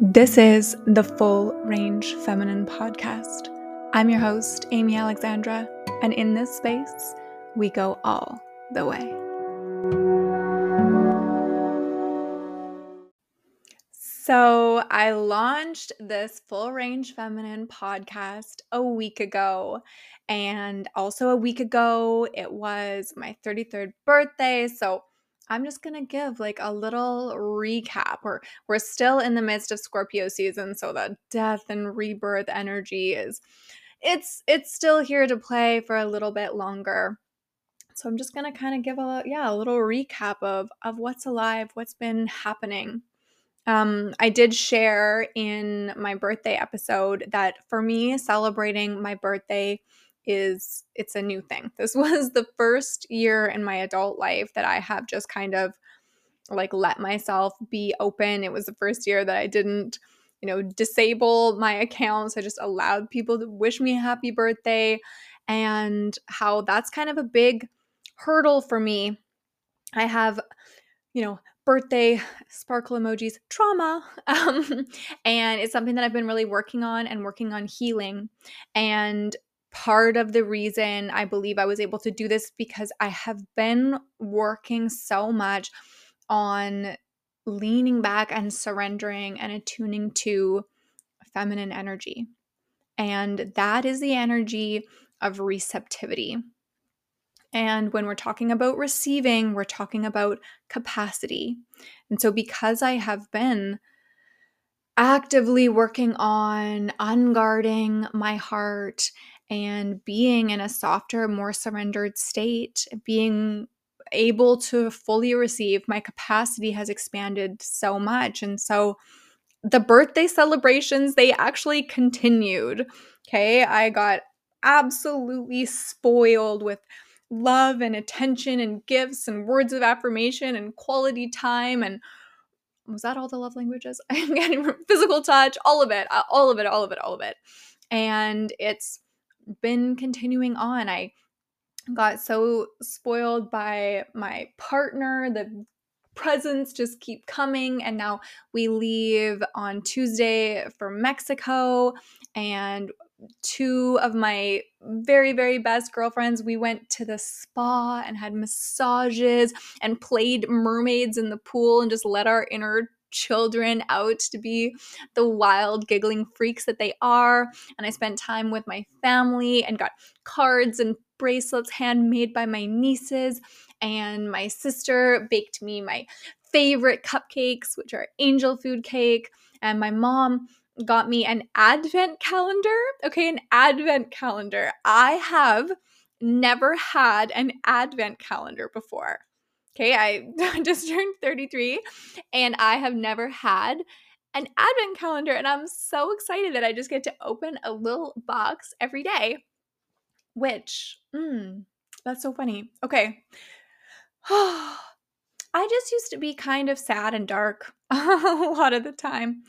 This is the Full Range Feminine Podcast. I'm your host, Amy Alexandra, and in this space, we go all the way. So, I launched this Full Range Feminine podcast a week ago. And also, a week ago, it was my 33rd birthday. So, I'm just going to give like a little recap. We're, we're still in the midst of Scorpio season, so the death and rebirth energy is it's it's still here to play for a little bit longer. So I'm just going to kind of give a yeah, a little recap of of what's alive, what's been happening. Um, I did share in my birthday episode that for me, celebrating my birthday is it's a new thing. This was the first year in my adult life that I have just kind of like let myself be open. It was the first year that I didn't, you know, disable my accounts. I just allowed people to wish me a happy birthday and how that's kind of a big hurdle for me. I have, you know, birthday sparkle emojis trauma um, and it's something that i've been really working on and working on healing and part of the reason I believe I was able to do this because I have been working so much on leaning back and surrendering and attuning to feminine energy. And that is the energy of receptivity. And when we're talking about receiving, we're talking about capacity. And so, because I have been actively working on unguarding my heart and being in a softer, more surrendered state, being able to fully receive, my capacity has expanded so much. And so the birthday celebrations, they actually continued. Okay. I got absolutely spoiled with love and attention and gifts and words of affirmation and quality time and was that all the love languages? I'm getting physical touch, all of it, all of it, all of it, all of it. And it's been continuing on. I got so spoiled by my partner. The presents just keep coming. And now we leave on Tuesday for Mexico. And two of my very, very best girlfriends, we went to the spa and had massages and played mermaids in the pool and just let our inner children out to be the wild, giggling freaks that they are. And I spent time with my family and got cards and bracelets handmade by my nieces. And my sister baked me my favorite cupcakes, which are angel food cake. And my mom got me an advent calendar. Okay, an advent calendar. I have never had an advent calendar before. Okay, I just turned 33 and I have never had an advent calendar and I'm so excited that I just get to open a little box every day. Which, mm, that's so funny. Okay. I just used to be kind of sad and dark a lot of the time.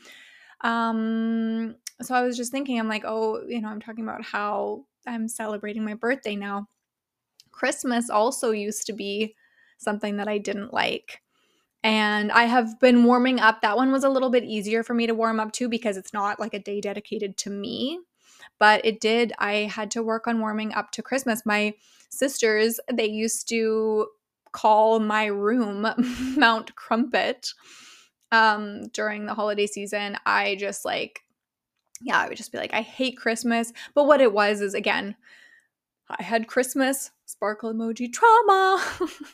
Um, so I was just thinking, I'm like, oh, you know, I'm talking about how I'm celebrating my birthday now. Christmas also used to be something that I didn't like. And I have been warming up. That one was a little bit easier for me to warm up to because it's not like a day dedicated to me. But it did, I had to work on warming up to Christmas. My sisters, they used to call my room Mount Crumpit um, during the holiday season. I just like, yeah, I would just be like, I hate Christmas. But what it was is, again, I had Christmas, sparkle emoji trauma.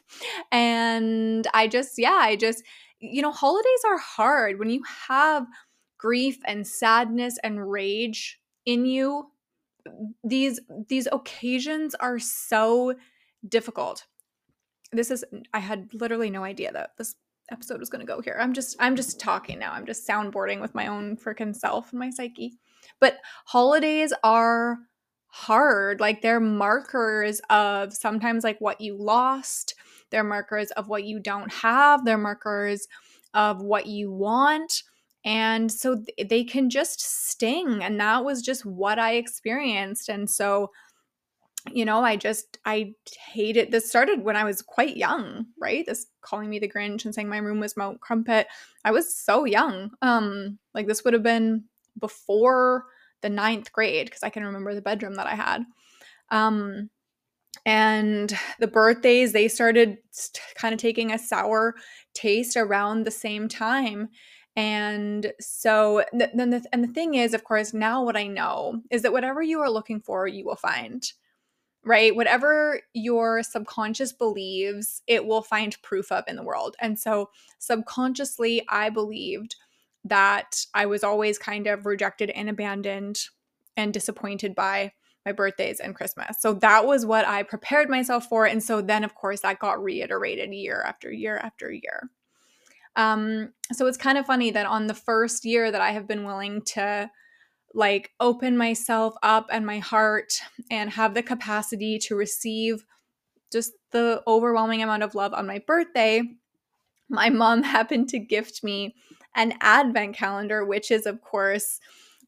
and I just, yeah, I just, you know, holidays are hard when you have grief and sadness and rage in you. These these occasions are so difficult. This is I had literally no idea that this episode was going to go here. I'm just I'm just talking now. I'm just soundboarding with my own freaking self and my psyche. But holidays are hard. Like they're markers of sometimes like what you lost, they're markers of what you don't have, they're markers of what you want. And so th- they can just sting. And that was just what I experienced. And so you know, I just I hated it. this started when I was quite young, right? This calling me the Grinch and saying my room was Mount Crumpit. I was so young. Um, like this would have been before the ninth grade because I can remember the bedroom that I had. Um, and the birthdays they started kind of taking a sour taste around the same time. And so then the, and the thing is of course now what i know is that whatever you are looking for you will find right? Whatever your subconscious believes it will find proof of in the world. And so subconsciously i believed that I was always kind of rejected and abandoned and disappointed by my birthdays and Christmas. So that was what I prepared myself for. And so then, of course, that got reiterated year after year after year. Um, so it's kind of funny that on the first year that I have been willing to like open myself up and my heart and have the capacity to receive just the overwhelming amount of love on my birthday, my mom happened to gift me an advent calendar, which is, of course,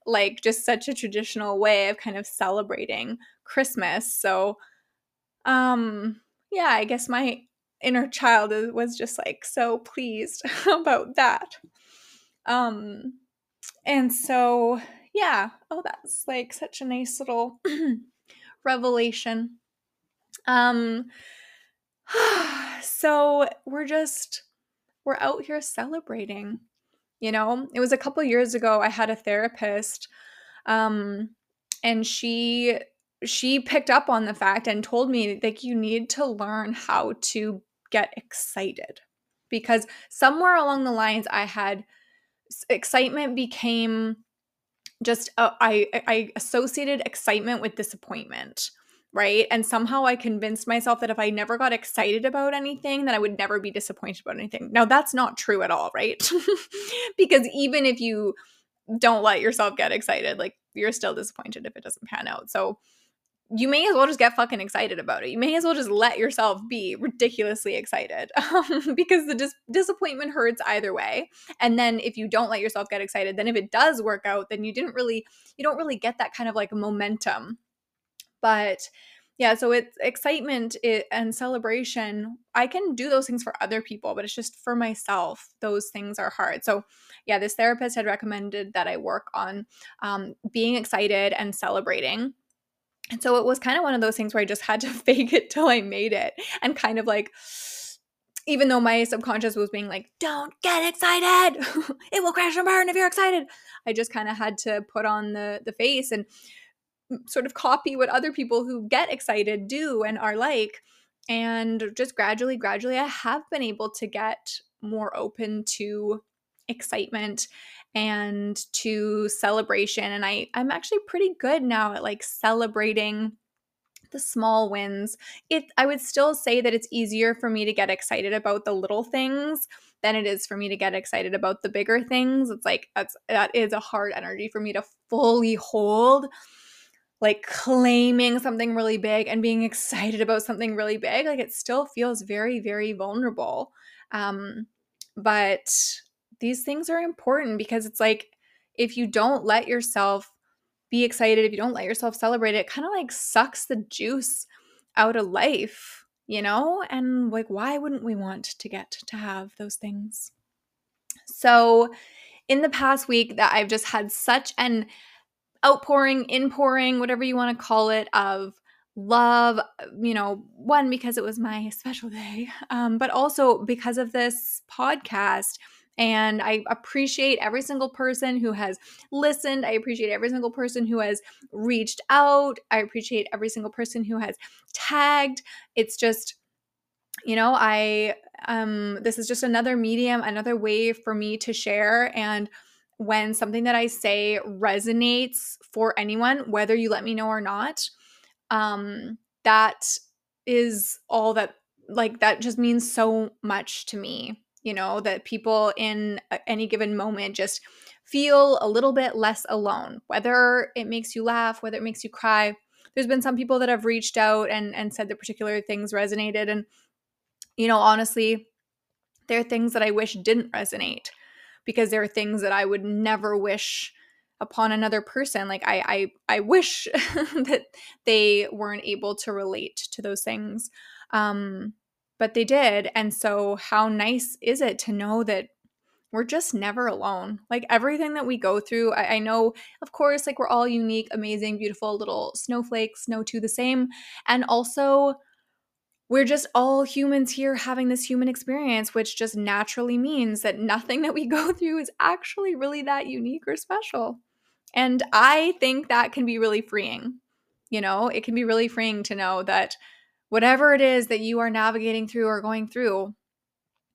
like just such a traditional way of kind of celebrating Christmas. So, um, yeah, I guess my inner child was just like so pleased about that. Um, and so, yeah, oh, that's like such a nice little revelation. Um, so we're just, we're out here celebrating you know? It was a couple years ago i had a therapist um and she she picked up on the fact and told me like you need to learn how to get excited. Because somewhere along the lines i had excitement became just uh, I I associated excitement with disappointment right? And somehow I convinced myself that if I never got excited about anything, then I would never be disappointed about anything. Now, that's not true at all, right? because even if you don't let yourself get excited, like you're still disappointed if it doesn't pan out. So, you may as well just get fucking excited about it. You may as well just let yourself be ridiculously excited because the dis- disappointment hurts either way. And then if you don't let yourself get excited, then if it does work out, then you didn't really, you don't really get that kind of like momentum but yeah, so it's excitement and celebration. I can do those things for other people, but it's just for myself. Those things are hard. So, yeah, this therapist had recommended that I work on um, being excited and celebrating. And so it was kind of one of those things where I just had to fake it till I made it and kind of like, even though my subconscious was being like, don't get excited. it will crash and burn if you're excited. I just kind of had to put on the the face and sort of copy what other people who get excited do and are like. And just gradually, gradually, I have been able to get more open to excitement and to celebration. And I, I'm actually pretty good now at like celebrating the small wins. It I would still say that it's easier for me to get excited about the little things than it is for me to get excited about the bigger things. It's like that's that is a hard energy for me to fully hold like claiming something really big and being excited about something really big like it still feels very very vulnerable. Um but these things are important because it's like if you don't let yourself be excited if you don't let yourself celebrate it kind of like sucks the juice out of life you know? And like why wouldn't we want to get to have those things? So in the past week that I've just had such an outpouring, inpouring, whatever you want to call it, of love, you know, one, because it was my special day, um, but also because of this podcast. And I appreciate every single person who has listened. I appreciate every single person who has reached out. I appreciate every single person who has tagged. It's just, you know, I, um, this is just another medium, another way for me to share. And when something that I say resonates for anyone, whether you let me know or not, um, that is all that, like, that just means so much to me. You know, that people in any given moment just feel a little bit less alone, whether it makes you laugh, whether it makes you cry. There's been some people that have reached out and, and said that particular things resonated. And, you know, honestly, there are things that I wish didn't resonate because there are things that I would never wish upon another person like i i, I wish that they weren't able to relate to those things um but they did and so how nice is it to know that we're just never alone. Like everything that we go through, I, I, know, of course, like we're all unique, amazing, beautiful little snowflakes, no two the same. And also, we're just all humans here having this human experience, which just naturally means that nothing that we go through is actually really that unique or special. And I think that can be really freeing. You know, it can be really freeing to know that whatever it is that you are navigating through or going through,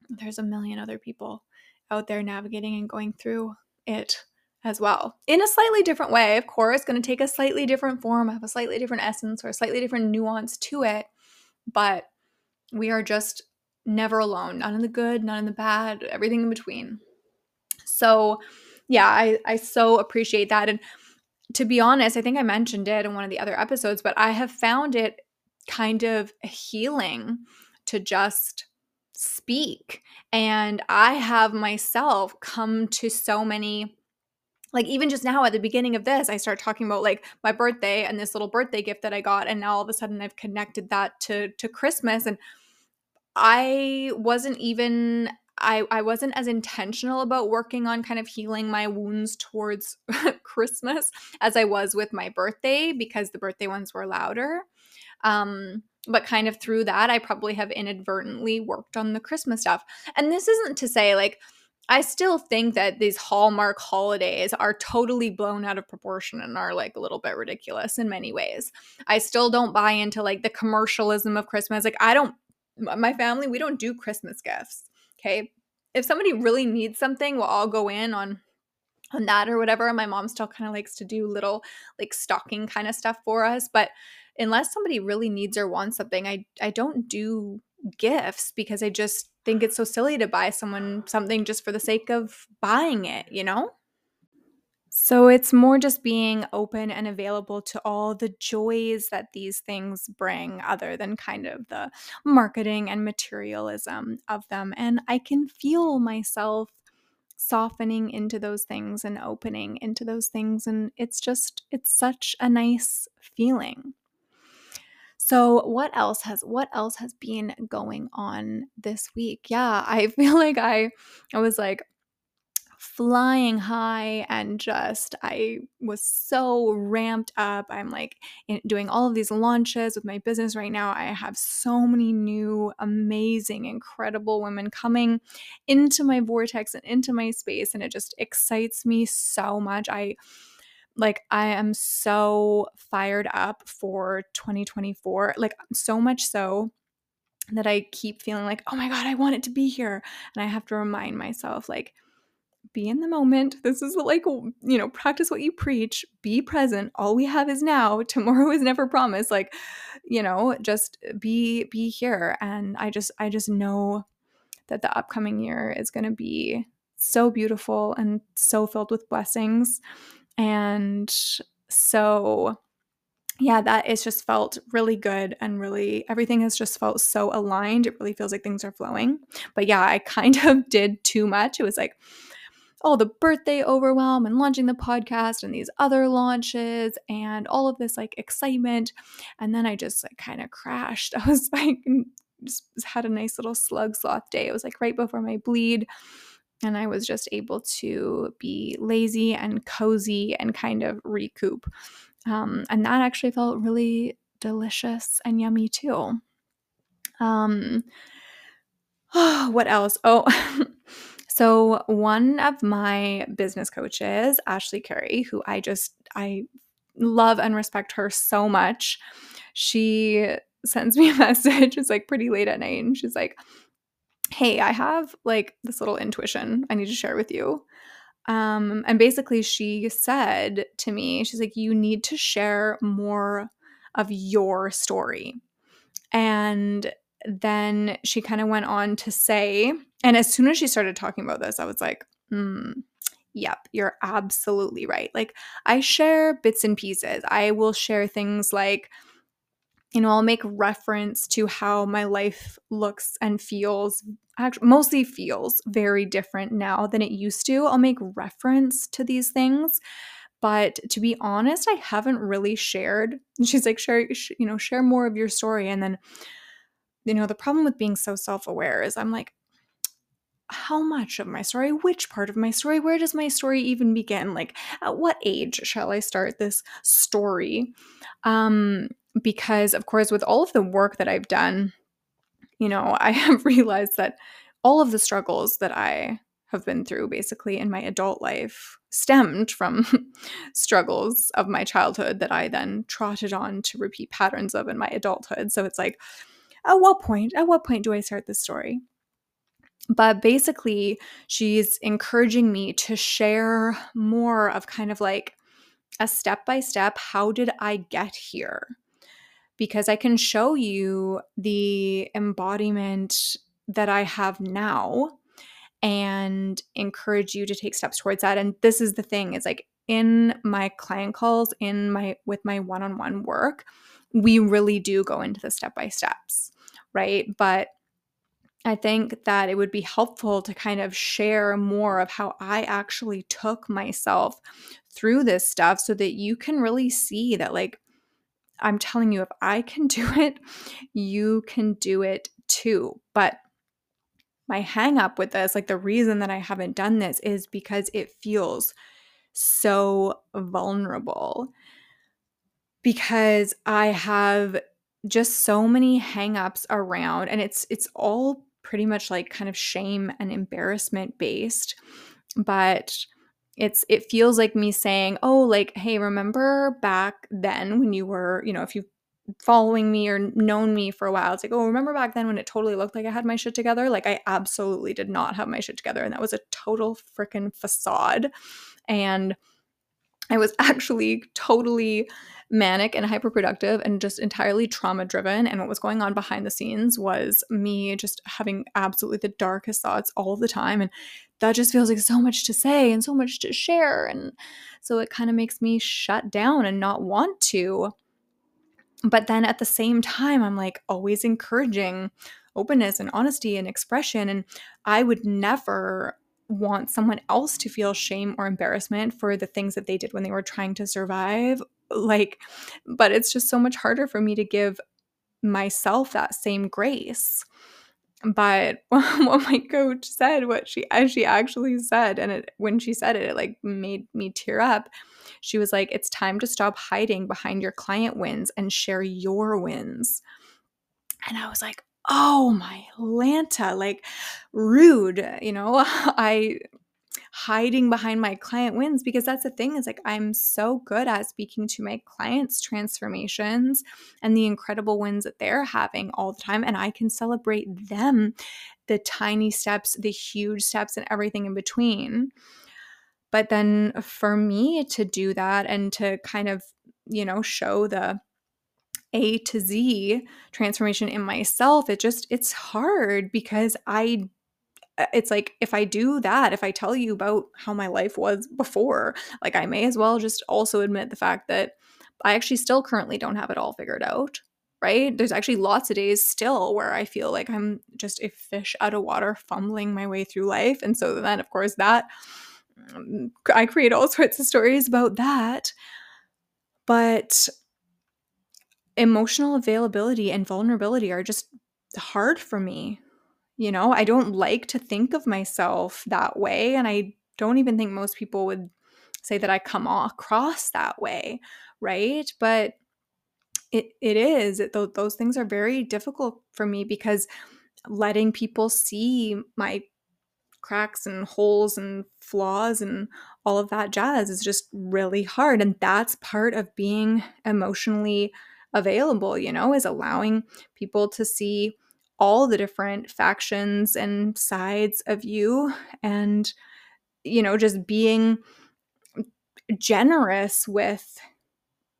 there's a million other people out there navigating and going through it as well in a slightly different way of course going to take a slightly different form have a slightly different essence or a slightly different nuance to it but we are just never alone not in the good not in the bad everything in between so yeah i i so appreciate that and to be honest i think i mentioned it in one of the other episodes but i have found it kind of healing to just speak. And I have myself come to so many like even just now at the beginning of this i start talking about like my birthday and this little birthday gift that i got and now all of a sudden i've connected that to to christmas and i wasn't even I, I wasn't as intentional about working on kind of healing my wounds towards Christmas as I was with my birthday because the birthday ones were louder. Um, but kind of through that, I probably have inadvertently worked on the Christmas stuff. And this isn't to say like, I still think that these Hallmark holidays are totally blown out of proportion and are like a little bit ridiculous in many ways. I still don't buy into like the commercialism of Christmas. Like, I don't, my family, we don't do Christmas gifts. Okay. If somebody really needs something, we'll all go in on on that or whatever. My mom still kind of likes to do little like stocking kind of stuff for us, but unless somebody really needs or wants something, I I don't do gifts because I just think it's so silly to buy someone something just for the sake of buying it, you know? So it's more just being open and available to all the joys that these things bring, other than kind of the marketing and materialism of them. And I can feel myself softening into those things and opening into those things. And it's just, it's such a nice feeling. So what else has what else has been going on this week? Yeah, I feel like I I was like flying high and just I was so ramped up. I'm like doing all of these launches with my business right now. I have so many new amazing incredible women coming into my vortex and into my space and it just excites me so much. I like I am so fired up for 2024. Like so much so that I keep feeling like, "Oh my god, I want it to be here." And I have to remind myself like be in the moment. This is like, you know, practice what you preach, be present. All we have is now. Tomorrow is never promised. Like, you know, just be be here and I just I just know that the upcoming year is going to be so beautiful and so filled with blessings and so, yeah, that is just felt really good and really everything has just felt so aligned. It really feels like things are flowing. But yeah, I kind of did too much. It was like, all the birthday overwhelm and launching the podcast and these other launches and all of this like excitement. And then I just like kind of crashed. I was like, just had a nice little slug sloth day. It was like right before my bleed and I was just able to be lazy and cozy and kind of recoup. Um, and that actually felt really delicious and yummy too. Um, oh, what else? Oh, so one of my business coaches, Ashley Curry, who I just I love and respect her so much, she sends me a message. It's like pretty late at night, and she's like, hey, I have like this little intuition I need to share with you. Um, and basically, she said to me, she's like, you need to share more of your story. And then she kind of went on to say, and as soon as she started talking about this, I was like, hmm, yep, you're absolutely right. Like, I share bits and pieces. I will share things like, you know, I'll make reference to how my life looks and feels, actually, mostly feels very different now than it used to. I'll make reference to these things, But to be honest, I haven't really shared. And she's like, share, you know, share more of your story. And then, you know, the problem with being so self aware is I'm like, how much of my story, which part of my story, where does my story even begin? Like, at what age shall I start this story? Um, because, of course, with all of the work that I've done, you know, I have realized that all of the struggles that I have been through basically in my adult life stemmed from struggles of my childhood that I then trotted on to repeat patterns of in my adulthood. So it's like, at what point, at what point do I start this story? But basically, she's encouraging me to share more of kind of like a step by step how did I get here? Because I can show you the embodiment that I have now and encourage you to take steps towards that. And this is the thing is like in my client calls, in my with my one-on-one work, we really do go into the step by steps, right? But I think that it would be helpful to kind of share more of how I actually took myself through this stuff so that you can really see that, like, I'm telling you, if I can do it, you can do it too. But my hang up with this, like the reason that I haven't done this is because it feels so vulnerable. Because I have just so many hangups around and it's it's all pretty much like kind of shame and embarrassment based. But it's it feels like me saying, "Oh, like hey, remember back then when you were, you know, if you following me or known me for a while, it's like, oh, remember back then when it totally looked like I had my shit together? Like, I absolutely did not have my shit together. And that was a total freaking facade. And I was actually totally manic and hyperproductive and just entirely trauma driven. And what was going on behind the scenes was me just having absolutely the darkest thoughts all the time. And that just feels like so much to say and so much to share. And so it kind of makes me shut down and not want to but then at the same time, I'm like always encouraging openness and honesty and expression. And I would never want someone else to feel shame or embarrassment for the things that they did when they were trying to survive. Like, but it's just so much harder for me to give myself that same grace. But what my coach said, what she as she actually said, and it, when she said it, it like made me tear up she was like, it's time to stop hiding behind your client wins and share your wins. And I was like, oh my Lanta, like rude, you know, I hiding behind my client wins because that's the thing is like I'm so good at speaking to my clients' transformations and the incredible wins that they're having all the time. And I can celebrate them, the tiny steps, the huge steps, and everything in between. But then for me to do that and to kind of, you know, show the A to Z transformation in myself, it just, it's hard because I it's like if I do that, if I tell you about how my life was before, like I may as well just also admit the fact that I actually still currently don't have it all figured out, right? There's actually lots of days still where I feel like I'm just a fish out of water fumbling my way through life. And so then, of course, that um, I create all sorts of stories about that. But emotional availability and vulnerability are just hard for me. You know, I don't like to think of myself that way. And I don't even think most people would say that I come across that way. Right. But it, it is, it, those things are very difficult for me because letting people see my cracks and holes and flaws and all of that jazz is just really hard. And that's part of being emotionally available, you know, is allowing people to see all the different factions and sides of you and, you know, just being generous with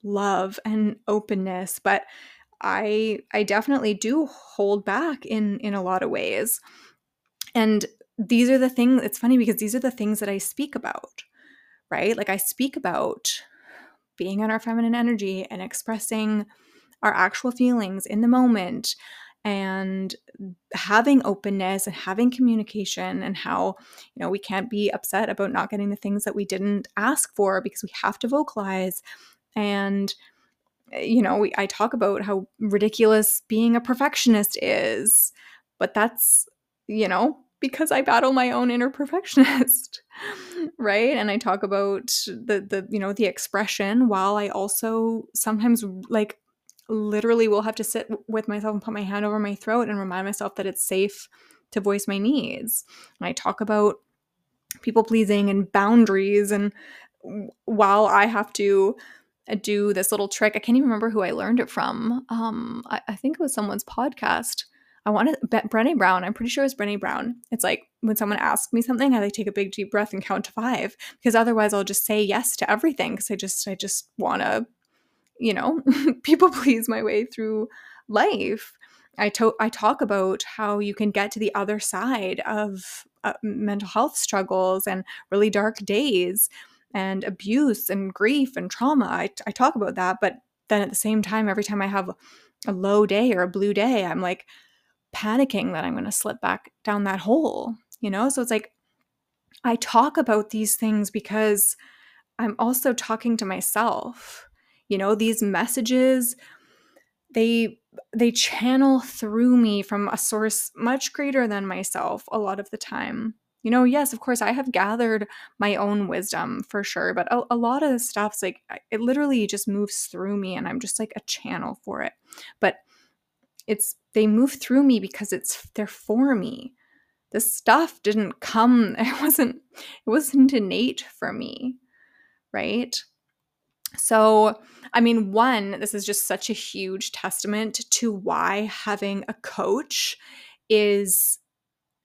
love and openness but i i definitely do hold back in in a lot of ways and these are the things, it's funny because these are the things that I speak about, right? Like I speak about being in our feminine energy and expressing our actual feelings in the moment and having openness and having communication and how you know we can't be upset about not getting the things that we didn't ask for because we have to vocalize. And eh, you know we, i talk about how ridiculous being a perfectionist is but that's you know because i battle my own inner perfectionist right? And i talk about the the you know the expression while i also sometimes like literally will have to sit with myself and put my hand over my throat and remind myself that it's safe to voice my needs. And I talk about people pleasing and boundaries and while I have to uh, do this little trick, I can't even remember who I learned it from. Um, I, I think it was someone's podcast. I want to bet Brene Brown. I'm pretty sure it's Brene Brown. It's like when someone asks me something, I like take a big deep breath and count to five because otherwise I'll just say yes to everything because I just I just want to you know, people please my way through life. I, to- I talk about how you can get to the other side of uh, mental health struggles and really dark days and abuse and grief and trauma. I, I talk about that, but then at the same time, every time I have a low day or a blue day, I'm like panicking that I'm going to slip back down that hole, you know? So it's like I talk about these things because I'm also talking to myself you know these messages they they channel through me from a source much greater than myself a lot of the time. You know yes of course i have gathered my own wisdom for sure but a, a lot of the stuff's like it literally just moves through me and i'm just like a channel for it. But it's they move through me because it's they're for me. This stuff didn't come it wasn't it wasn't innate for me right so, I mean, one, this is just such a huge testament to why having a coach is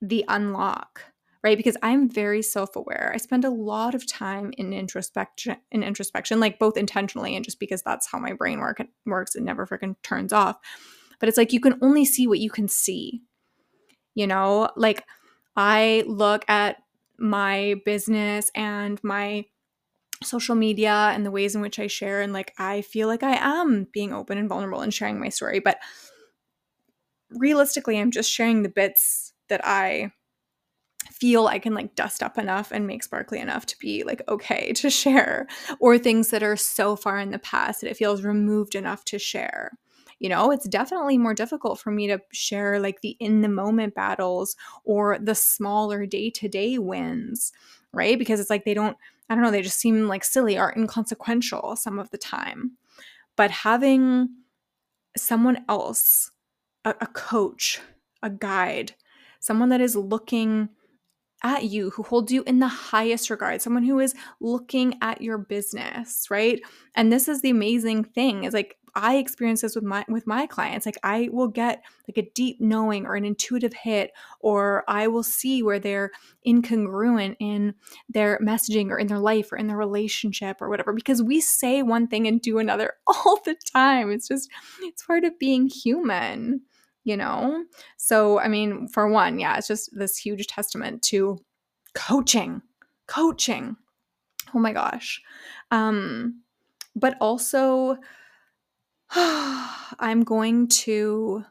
the unlock, right? Because I'm very self-aware. I spend a lot of time in introspection in introspection, like both intentionally and just because that's how my brain work works, it never freaking turns off. But it's like you can only see what you can see. You know, like I look at my business and my social media and the ways in which I share. And like, I feel like I am being open and vulnerable and sharing my story. But realistically, I'm just sharing the bits that I feel I can like dust up enough and make sparkly enough to be like okay to share, or things that are so far in the past that it feels removed enough to share. You know, it's definitely more difficult for me to share like the in the moment battles or the smaller day to day wins, right? Because it's like they don't I don't know, they just seem like silly or inconsequential some of the time. But having someone else, a, a coach, a guide, someone that is looking at you, who holds you in the highest regard, someone who is looking at your business, right? And this is the amazing thing is like I experience this with my with my clients. Like I will get like a deep knowing or an intuitive hit, or I will see where they're incongruent in their messaging or in their life or in their relationship or whatever. Because we say one thing and do another all the time. It's just it's part of being human, you know? So I mean, for one, yeah, it's just this huge testament to coaching. Coaching. Oh my gosh. Um, but also I'm going to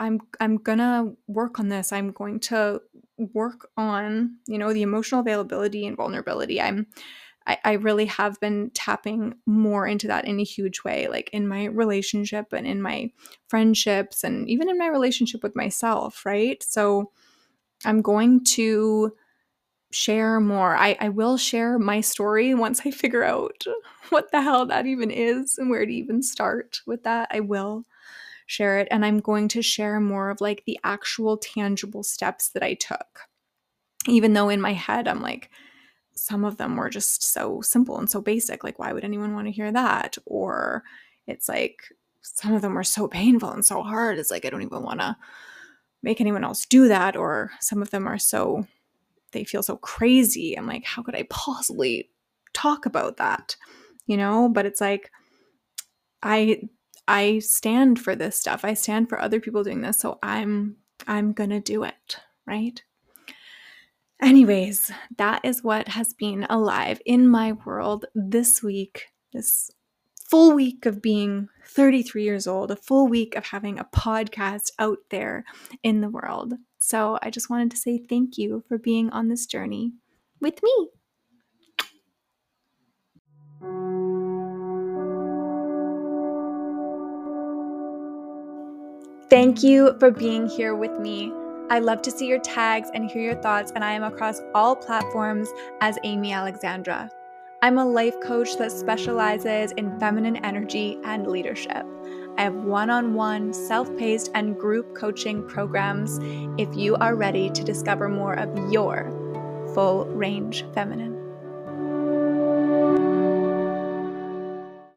I'm I'm going to work on this. I'm going to work on, you know, the emotional availability and vulnerability. I'm I, I really have been tapping more into that in a huge way, like in my relationship and in my friendships and even in my relationship with myself, right? So I'm going to share more. I, I will share my story once I figure out what the hell that even is and where to even start with that. I will share it. And I'm going to share more of like the actual tangible steps that I took. Even though in my head, I'm like, some of them were just so simple and so basic. Like, why would anyone want to hear that? Or it's like, some of them were so painful and so hard. It's like, I don't even want to make anyone else do that. Or some of them are so they feel so crazy. I'm like, how could I possibly talk about that? You know, but it's like I I stand for this stuff. I stand for other people doing this, so I'm I'm to do it, right? Anyways, that is what has been alive in my world this week. This full week of being 33 years old, a full week of having a podcast out there in the world. So I just wanted to say thank you for being on this journey with me. Thank you for being here with me. I love to see your tags and hear your thoughts, and I am across all platforms as Amy Alexandra. I'm a life coach that specializes in feminine energy and leadership. I have one on one, self paced, and group coaching programs if you are ready to discover more of your full range feminine.